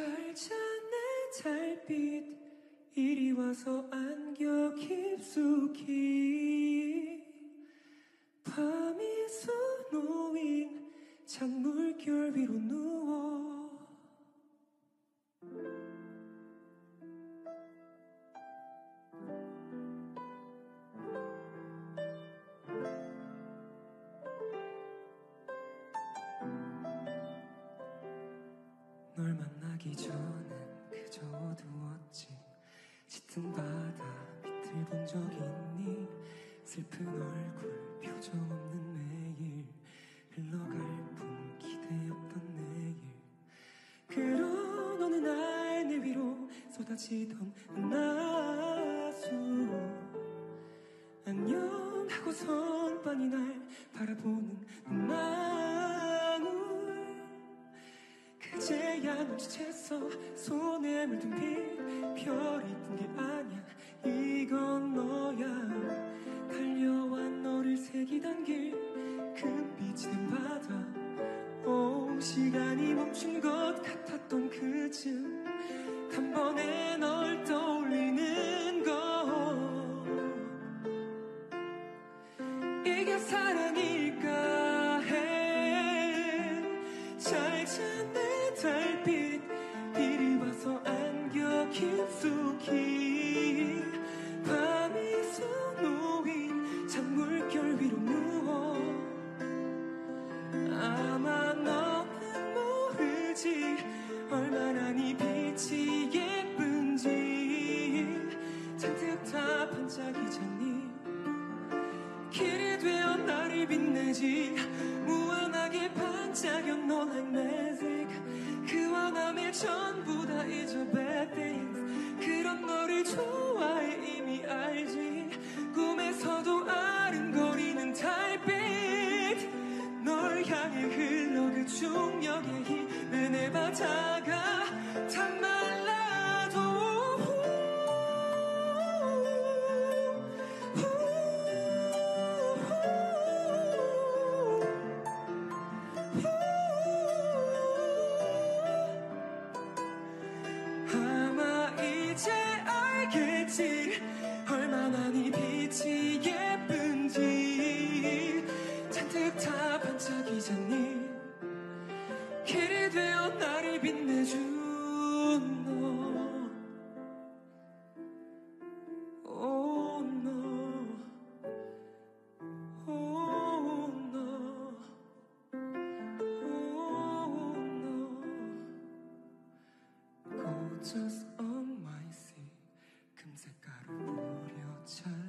잘 자네 달빛. 이리 와서 안겨 깊숙이. 밤이 수놓인 찬물결 위로 누 널 만나기 전엔 그저 어두웠지. 짙은 바다 밑을 본 적 있니? 슬픈 얼굴 표정 없는 매일. 흘러갈 뿐 기대었던 내일. 그런 어느 날 내 위로 쏟아지던 은하수 안녕 하고선 빤히 날 바라보는 눈 그제야. 눈치챘어 손에 물든 빛 별이 뜬게 아니야. 이건 너야. 달려와 너를 새기던 길 금빛이 된 바다. 오 시간이 멈춘 것 같았던 그쯤 단번에 널 떠올리는 것. 이게 사랑일까 빛내지. 무한하게 반짝여 너 like magic 그와 남의 전부 다 잊어 bad things. 그런 너를 좋아해 이미 알지. 꿈에서도 아른거리는 달빛 이제 알겠지? 얼마나 네 빛이 예쁜지. 잔뜩 다 반짝이잖니? 길이 되어 나를 빛내준 너. Just touch.